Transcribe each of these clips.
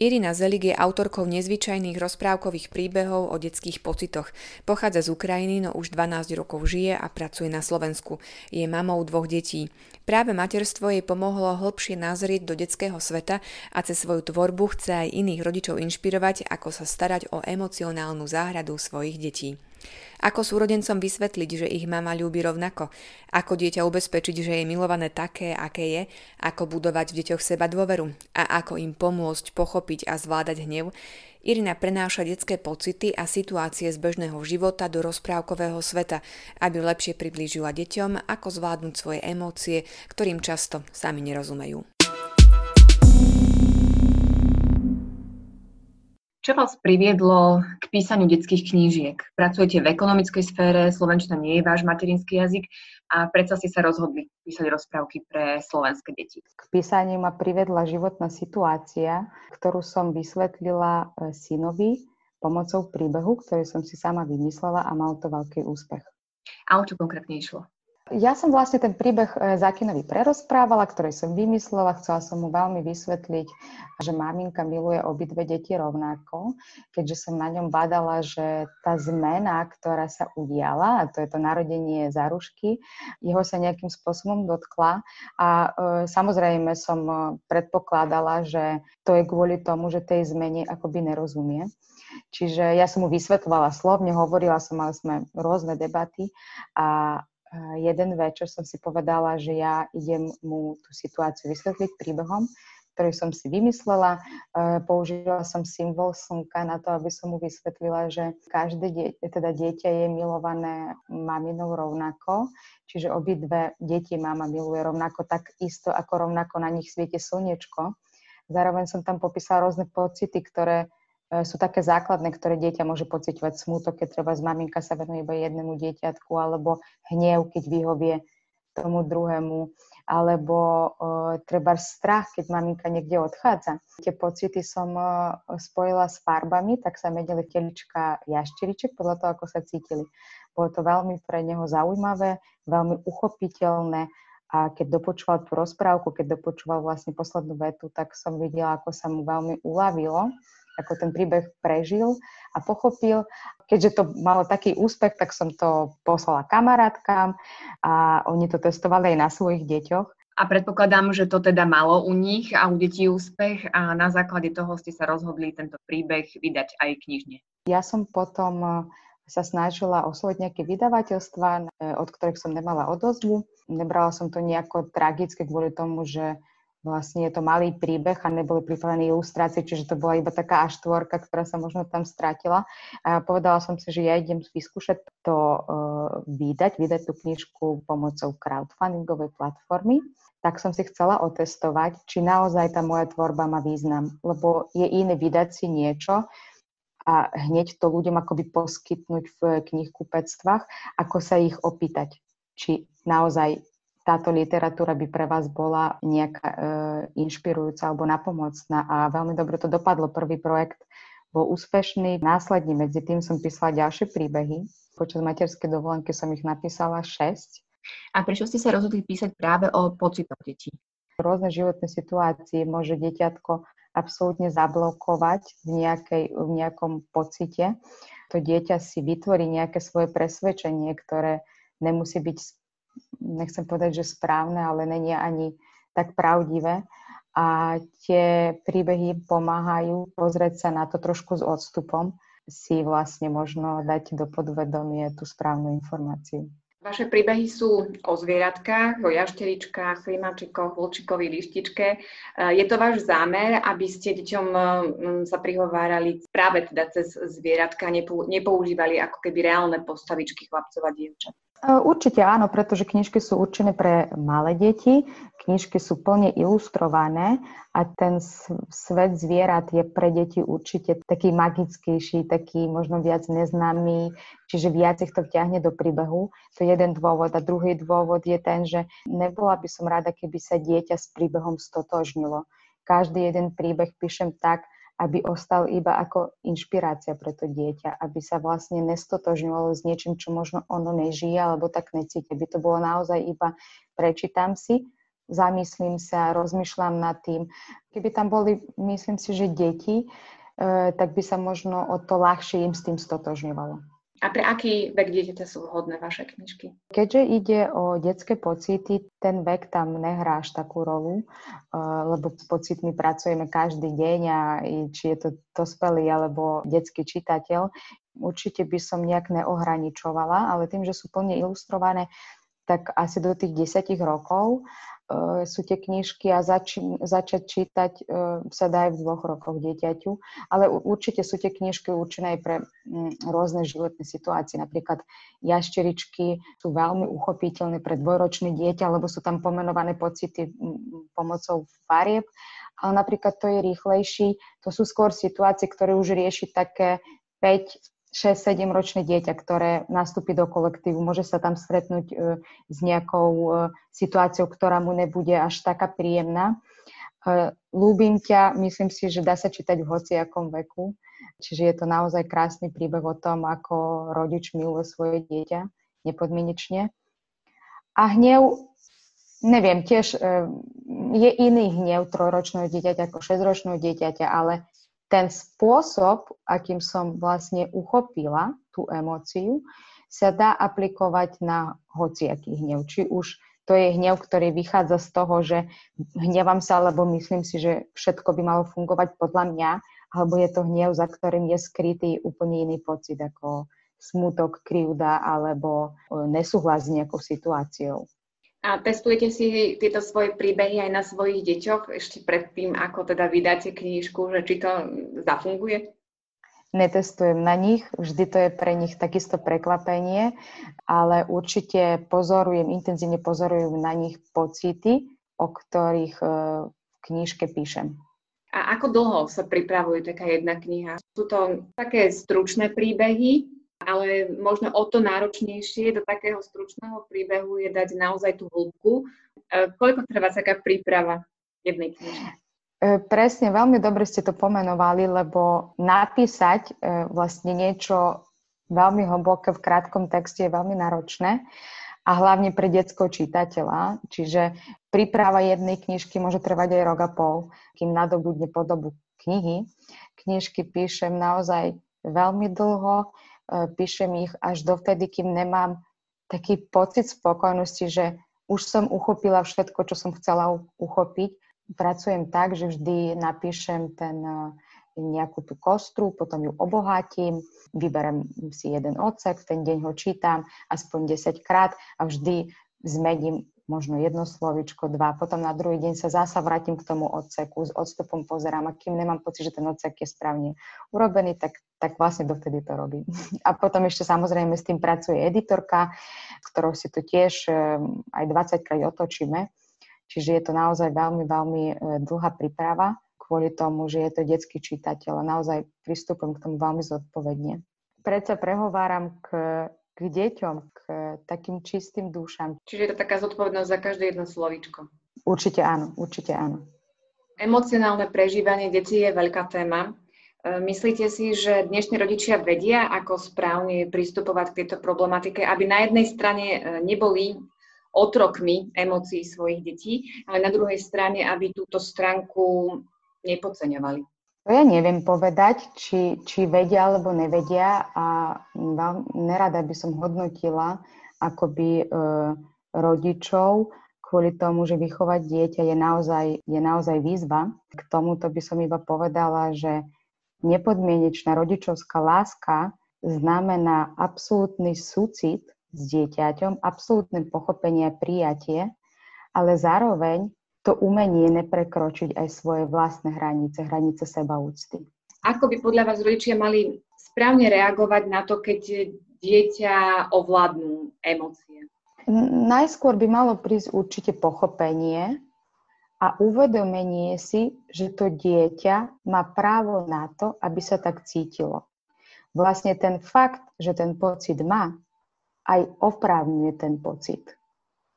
Irina Zelik je autorkou nezvyčajných rozprávkových príbehov o detských pocitoch. Pochádza z Ukrajiny, no už 12 rokov žije a pracuje na Slovensku. Je mamou dvoch detí. Práve materstvo jej pomohlo hlbšie nazrieť do detského sveta a cez svoju tvorbu chce aj iných rodičov inšpirovať, ako sa starať o emocionálnu záhradu svojich detí. Ako súrodencom vysvetliť, že ich mama ľúbi rovnako? Ako dieťa ubezpečiť, že je milované také, aké je? Ako budovať v deťoch seba dôveru? A ako im pomôcť pochopiť a zvládať hnev? Irina prenáša detské pocity a situácie z bežného života do rozprávkového sveta, aby lepšie priblížila deťom, ako zvládnuť svoje emócie, ktorým často sami nerozumejú. Čo vás priviedlo k písaniu detských knížiek? Pracujete v ekonomickej sfére, slovenčina nie je váš materinský jazyk a predsa ste sa rozhodli písať rozprávky pre slovenské deti. K písaniu ma priviedla životná situácia, ktorú som vysvetlila e, synovi pomocou príbehu, ktorý som si sama vymyslela a mal to veľký úspech. A o čo konkrétne išlo? Ja som vlastne ten príbeh e, Zákinovi prerozprávala, ktorý som vymyslela. Chcela som mu veľmi vysvetliť, že maminka miluje obidve deti rovnako, keďže som na ňom badala, že tá zmena, ktorá sa udiala, a to je to narodenie Zarušky, jeho sa nejakým spôsobom dotkla. A e, samozrejme som e, predpokladala, že to je kvôli tomu, že tej zmene akoby nerozumie. Čiže ja som mu vysvetlovala slovne, hovorila som, mali sme rôzne debaty a jeden večer som si povedala, že ja idem mu tú situáciu vysvetliť príbehom, ktorý som si vymyslela. E, použila som symbol slnka na to, aby som mu vysvetlila, že každé dieťa, teda dieťa je milované maminou rovnako, čiže obidve deti mama miluje rovnako, tak isto ako rovnako na nich svieti slniečko. Zároveň som tam popísala rôzne pocity, ktoré sú také základné, ktoré dieťa môže pociťovať smútok, keď treba z maminka sa venuje iba jednému dieťatku, alebo hnev, keď vyhovie tomu druhému, alebo uh, treba strach, keď maminka niekde odchádza. Tie pocity som uh, spojila s farbami, tak sa menili telička jašteriček podľa toho, ako sa cítili. Bolo to veľmi pre neho zaujímavé, veľmi uchopiteľné a keď dopočúval tú rozprávku, keď dopočúval vlastne poslednú vetu, tak som videla, ako sa mu veľmi uľavilo ako ten príbeh prežil a pochopil. Keďže to malo taký úspech, tak som to poslala kamarátkam a oni to testovali aj na svojich deťoch. A predpokladám, že to teda malo u nich a u detí úspech a na základe toho ste sa rozhodli tento príbeh vydať aj knižne. Ja som potom e, sa snažila osloviť nejaké vydavateľstva, e, od ktorých som nemala odozvu. Nebrala som to nejako tragické kvôli tomu, že Vlastne je to malý príbeh a neboli pripravené ilustrácie, čiže to bola iba taká až štvorka, ktorá sa možno tam stratila. A povedala som si, že ja idem vyskúšať to uh, vydať, vydať tú knižku pomocou crowdfundingovej platformy. Tak som si chcela otestovať, či naozaj tá moja tvorba má význam. Lebo je iné vydať si niečo, a hneď to ľuďom akoby poskytnúť v knihkupectvách, ako sa ich opýtať, či naozaj táto literatúra by pre vás bola nejaká e, inšpirujúca alebo napomocná a veľmi dobre to dopadlo. Prvý projekt bol úspešný. Následne medzi tým som písala ďalšie príbehy. Počas materskej dovolenky som ich napísala 6. A prečo ste sa rozhodli písať práve o pocitoch detí? Rôzne životné situácie môže dieťatko absolútne zablokovať v, nejakej, v nejakom pocite. To dieťa si vytvorí nejaké svoje presvedčenie, ktoré nemusí byť nechcem povedať, že správne, ale není ani tak pravdivé. A tie príbehy pomáhajú pozrieť sa na to trošku s odstupom, si vlastne možno dať do podvedomie tú správnu informáciu. Vaše príbehy sú o zvieratkách, o jašteričkách, klimačikoch, vlčikovi, lištičke. E, je to váš zámer, aby ste deťom sa prihovárali práve teda cez zvieratka, nepoužívali ako keby reálne postavičky chlapcov a dievčat? E, určite áno, pretože knižky sú určené pre malé deti, knižky sú plne ilustrované a ten svet zvierat je pre deti určite taký magickejší, taký možno viac neznámy, čiže viac ich to vťahne do príbehu. To je jeden dôvod. A druhý dôvod je ten, že nebola by som rada, keby sa dieťa s príbehom stotožnilo. Každý jeden príbeh píšem tak, aby ostal iba ako inšpirácia pre to dieťa, aby sa vlastne nestotožňovalo s niečím, čo možno ono nežije alebo tak necíti. Aby to bolo naozaj iba prečítam si, zamyslím sa, rozmýšľam nad tým. Keby tam boli, myslím si, že deti, e, tak by sa možno o to ľahšie im s tým stotožňovalo. A pre aký vek dieťaťa sú vhodné vaše knižky? Keďže ide o detské pocity, ten vek tam nehrá až takú rolu, eh, lebo s pocitmi pracujeme každý deň a či je to dospelý alebo detský čitateľ, určite by som nejak neohraničovala, ale tým, že sú plne ilustrované, tak asi do tých 10 rokov sú tie knižky a zači- začať čítať e, sa dá aj v dvoch rokoch dieťaťu, ale určite sú tie knižky určené aj pre rôzne životné situácie. Napríklad jašteričky sú veľmi uchopiteľné pre dvojročné dieťa, lebo sú tam pomenované pocity pomocou farieb, ale napríklad to je rýchlejší, to sú skôr situácie, ktoré už rieši také 5 6-7 ročné dieťa, ktoré nastúpi do kolektívu, môže sa tam stretnúť e, s nejakou e, situáciou, ktorá mu nebude až taká príjemná. E, Lúbim ťa, myslím si, že dá sa čítať v hociakom veku, čiže je to naozaj krásny príbeh o tom, ako rodič miluje svoje dieťa nepodmienečne. A hnev, neviem, tiež je iný hnev trojročného dieťaťa ako šesťročného dieťaťa, ale ten spôsob, akým som vlastne uchopila tú emóciu, sa dá aplikovať na hociaký hnev. Či už to je hnev, ktorý vychádza z toho, že hnevam sa, lebo myslím si, že všetko by malo fungovať podľa mňa, alebo je to hnev, za ktorým je skrytý úplne iný pocit, ako smutok, krivda alebo e, nesúhlas s nejakou situáciou. A testujete si tieto svoje príbehy aj na svojich deťoch ešte predtým, ako teda vydáte knižku, že či to zafunguje? Netestujem na nich, vždy to je pre nich takisto prekvapenie, ale určite pozorujem, intenzívne pozorujem na nich pocity, o ktorých e, v knižke píšem. A ako dlho sa pripravuje taká jedna kniha? Sú to také stručné príbehy, ale možno o to náročnejšie do takého stručného príbehu je dať naozaj tú hĺbku. E, koľko trvá taká príprava jednej knižky? E, presne, veľmi dobre ste to pomenovali, lebo napísať e, vlastne niečo veľmi hlboké v krátkom texte je veľmi náročné a hlavne pre detského čitateľa. Čiže príprava jednej knižky môže trvať aj rok a pol, kým nadobudne podobu knihy. Knižky píšem naozaj veľmi dlho, píšem ich až dovtedy, kým nemám taký pocit spokojnosti, že už som uchopila všetko, čo som chcela uchopiť. Pracujem tak, že vždy napíšem ten e, nejakú tú kostru, potom ju obohatím, vyberem si jeden odsek, ten deň ho čítam aspoň 10 krát a vždy zmením možno jedno slovičko, dva, potom na druhý deň sa zasa vrátim k tomu odseku, s odstupom pozerám a kým nemám pocit, že ten odsek je správne urobený, tak, tak vlastne dovtedy to robím. A potom ešte samozrejme s tým pracuje editorka, ktorou si to tiež ehm, aj 20 krát otočíme. Čiže je to naozaj veľmi, veľmi e, dlhá príprava kvôli tomu, že je to detský čitateľ a naozaj pristupujem k tomu veľmi zodpovedne. Predsa prehováram k k deťom, k takým čistým dúšam. Čiže je to taká zodpovednosť za každé jedno slovíčko. Určite áno, určite áno. Emocionálne prežívanie detí je veľká téma. E, myslíte si, že dnešní rodičia vedia, ako správne pristupovať k tejto problematike, aby na jednej strane e, neboli otrokmi emócií svojich detí, ale na druhej strane, aby túto stránku nepodceňovali? To ja neviem povedať, či, či vedia alebo nevedia a nerada by som hodnotila akoby e, rodičov kvôli tomu, že vychovať dieťa je naozaj, je naozaj výzva. K tomuto by som iba povedala, že nepodmienečná rodičovská láska znamená absolútny súcit s dieťaťom, absolútne pochopenie a prijatie, ale zároveň to umenie neprekročiť aj svoje vlastné hranice, hranice seba úcty. Ako by podľa vás rodičia mali správne reagovať na to, keď dieťa ovládnu emócie? Najskôr by malo prísť určite pochopenie a uvedomenie si, že to dieťa má právo na to, aby sa tak cítilo. Vlastne ten fakt, že ten pocit má, aj oprávňuje ten pocit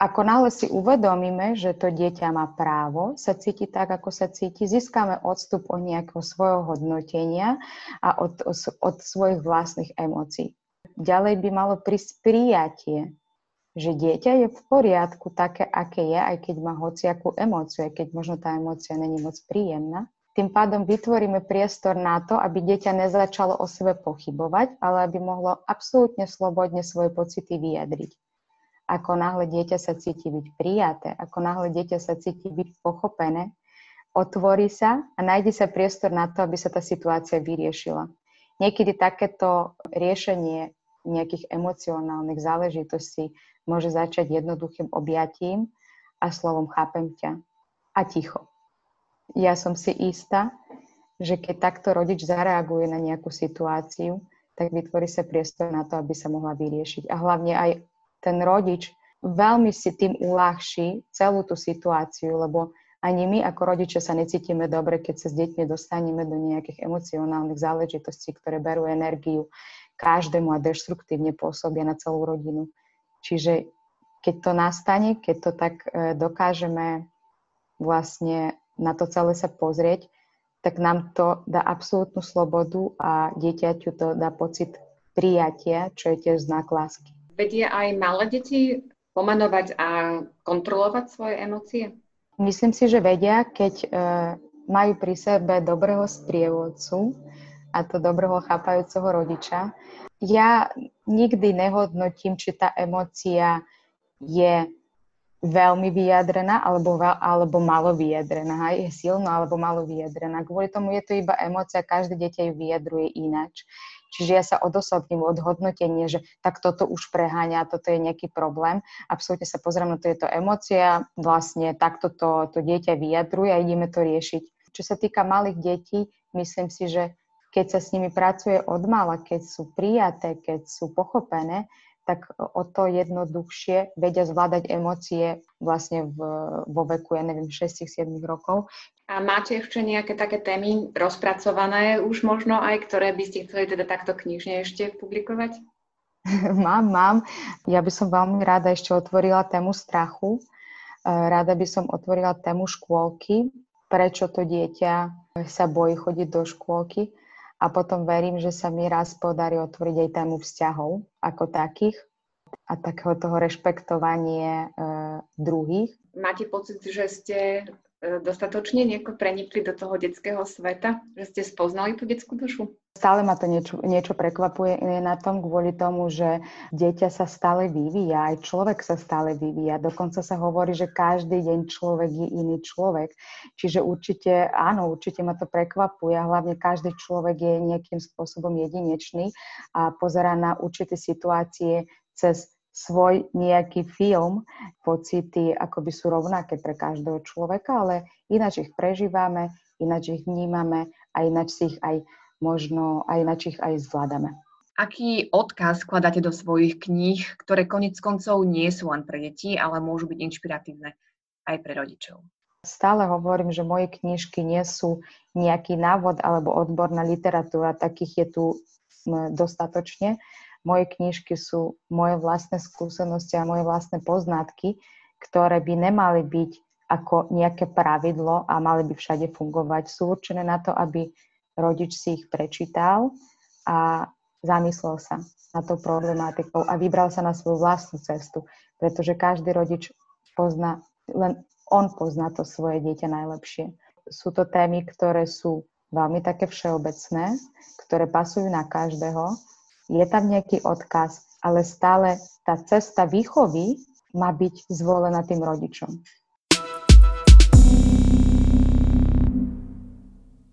ako náhle si uvedomíme, že to dieťa má právo sa cítiť tak, ako sa cíti, získame odstup od nejakého svojho hodnotenia a od, od svojich vlastných emócií. Ďalej by malo prísť prijatie že dieťa je v poriadku také, aké je, aj keď má hociakú emóciu, aj keď možno tá emócia není moc príjemná. Tým pádom vytvoríme priestor na to, aby dieťa nezačalo o sebe pochybovať, ale aby mohlo absolútne slobodne svoje pocity vyjadriť. Ako náhle dieťa sa cíti byť prijaté, ako náhle dieťa sa cíti byť pochopené, otvorí sa a nájde sa priestor na to, aby sa tá situácia vyriešila. Niekedy takéto riešenie nejakých emocionálnych záležitostí môže začať jednoduchým objatím a slovom chápem ťa a ticho ja som si istá, že keď takto rodič zareaguje na nejakú situáciu, tak vytvorí sa priestor na to, aby sa mohla vyriešiť. A hlavne aj ten rodič veľmi si tým uľahší celú tú situáciu, lebo ani my ako rodičia sa necítime dobre, keď sa s deťmi dostaneme do nejakých emocionálnych záležitostí, ktoré berú energiu každému a deštruktívne pôsobia na celú rodinu. Čiže keď to nastane, keď to tak e, dokážeme vlastne na to celé sa pozrieť, tak nám to dá absolútnu slobodu a dieťaťu to dá pocit prijatia, čo je tiež znak lásky. Vedie aj malé deti pomenovať a kontrolovať svoje emócie? Myslím si, že vedia, keď e, majú pri sebe dobrého sprievodcu a to dobrého chápajúceho rodiča. Ja nikdy nehodnotím, či tá emócia je veľmi vyjadrená alebo, alebo malo vyjadrená. Je silno alebo malo vyjadrená. Kvôli tomu je to iba emócia, každé dieťa ju vyjadruje ináč. Čiže ja sa odosobním od hodnotenia, že tak toto už preháňa, toto je nejaký problém. Absolútne sa pozriem na to, je to emócia, vlastne takto to, to dieťa vyjadruje a ideme to riešiť. Čo sa týka malých detí, myslím si, že keď sa s nimi pracuje od mala, keď sú prijaté, keď sú pochopené, tak o to jednoduchšie vedia zvládať emócie vlastne v, vo veku, ja neviem, 6-7 rokov. A máte ešte nejaké také témy rozpracované už možno aj, ktoré by ste chceli teda takto knižne ešte publikovať? mám, mám. Ja by som veľmi rada ešte otvorila tému strachu. E, rada by som otvorila tému škôlky, prečo to dieťa sa bojí chodiť do škôlky a potom verím, že sa mi raz podarí otvoriť aj tému vzťahov ako takých a takého toho rešpektovanie e, druhých. Máte pocit, že ste dostatočne nieko prenikli do toho detského sveta? Že ste spoznali tú detskú dušu? Stále ma to niečo, niečo prekvapuje na tom kvôli tomu, že dieťa sa stále vyvíja, aj človek sa stále vyvíja. Dokonca sa hovorí, že každý deň človek je iný človek. Čiže určite, áno, určite ma to prekvapuje. Hlavne každý človek je nejakým spôsobom jedinečný a pozera na určité situácie cez svoj nejaký film, pocity akoby sú rovnaké pre každého človeka, ale ináč ich prežívame, ináč ich vnímame a ináč si ich aj možno aj ináč ich aj zvládame. Aký odkaz skladáte do svojich kníh, ktoré konec koncov nie sú len pre deti, ale môžu byť inšpiratívne aj pre rodičov? Stále hovorím, že moje knižky nie sú nejaký návod alebo odborná literatúra, takých je tu dostatočne. Moje knižky sú moje vlastné skúsenosti a moje vlastné poznatky, ktoré by nemali byť ako nejaké pravidlo a mali by všade fungovať. Sú určené na to, aby rodič si ich prečítal a zamyslel sa na tou problematikou a vybral sa na svoju vlastnú cestu, pretože každý rodič pozná, len on pozná to svoje dieťa najlepšie. Sú to témy, ktoré sú veľmi také všeobecné, ktoré pasujú na každého. Je tam nejaký odkaz, ale stále tá cesta výchovy má byť zvolená tým rodičom.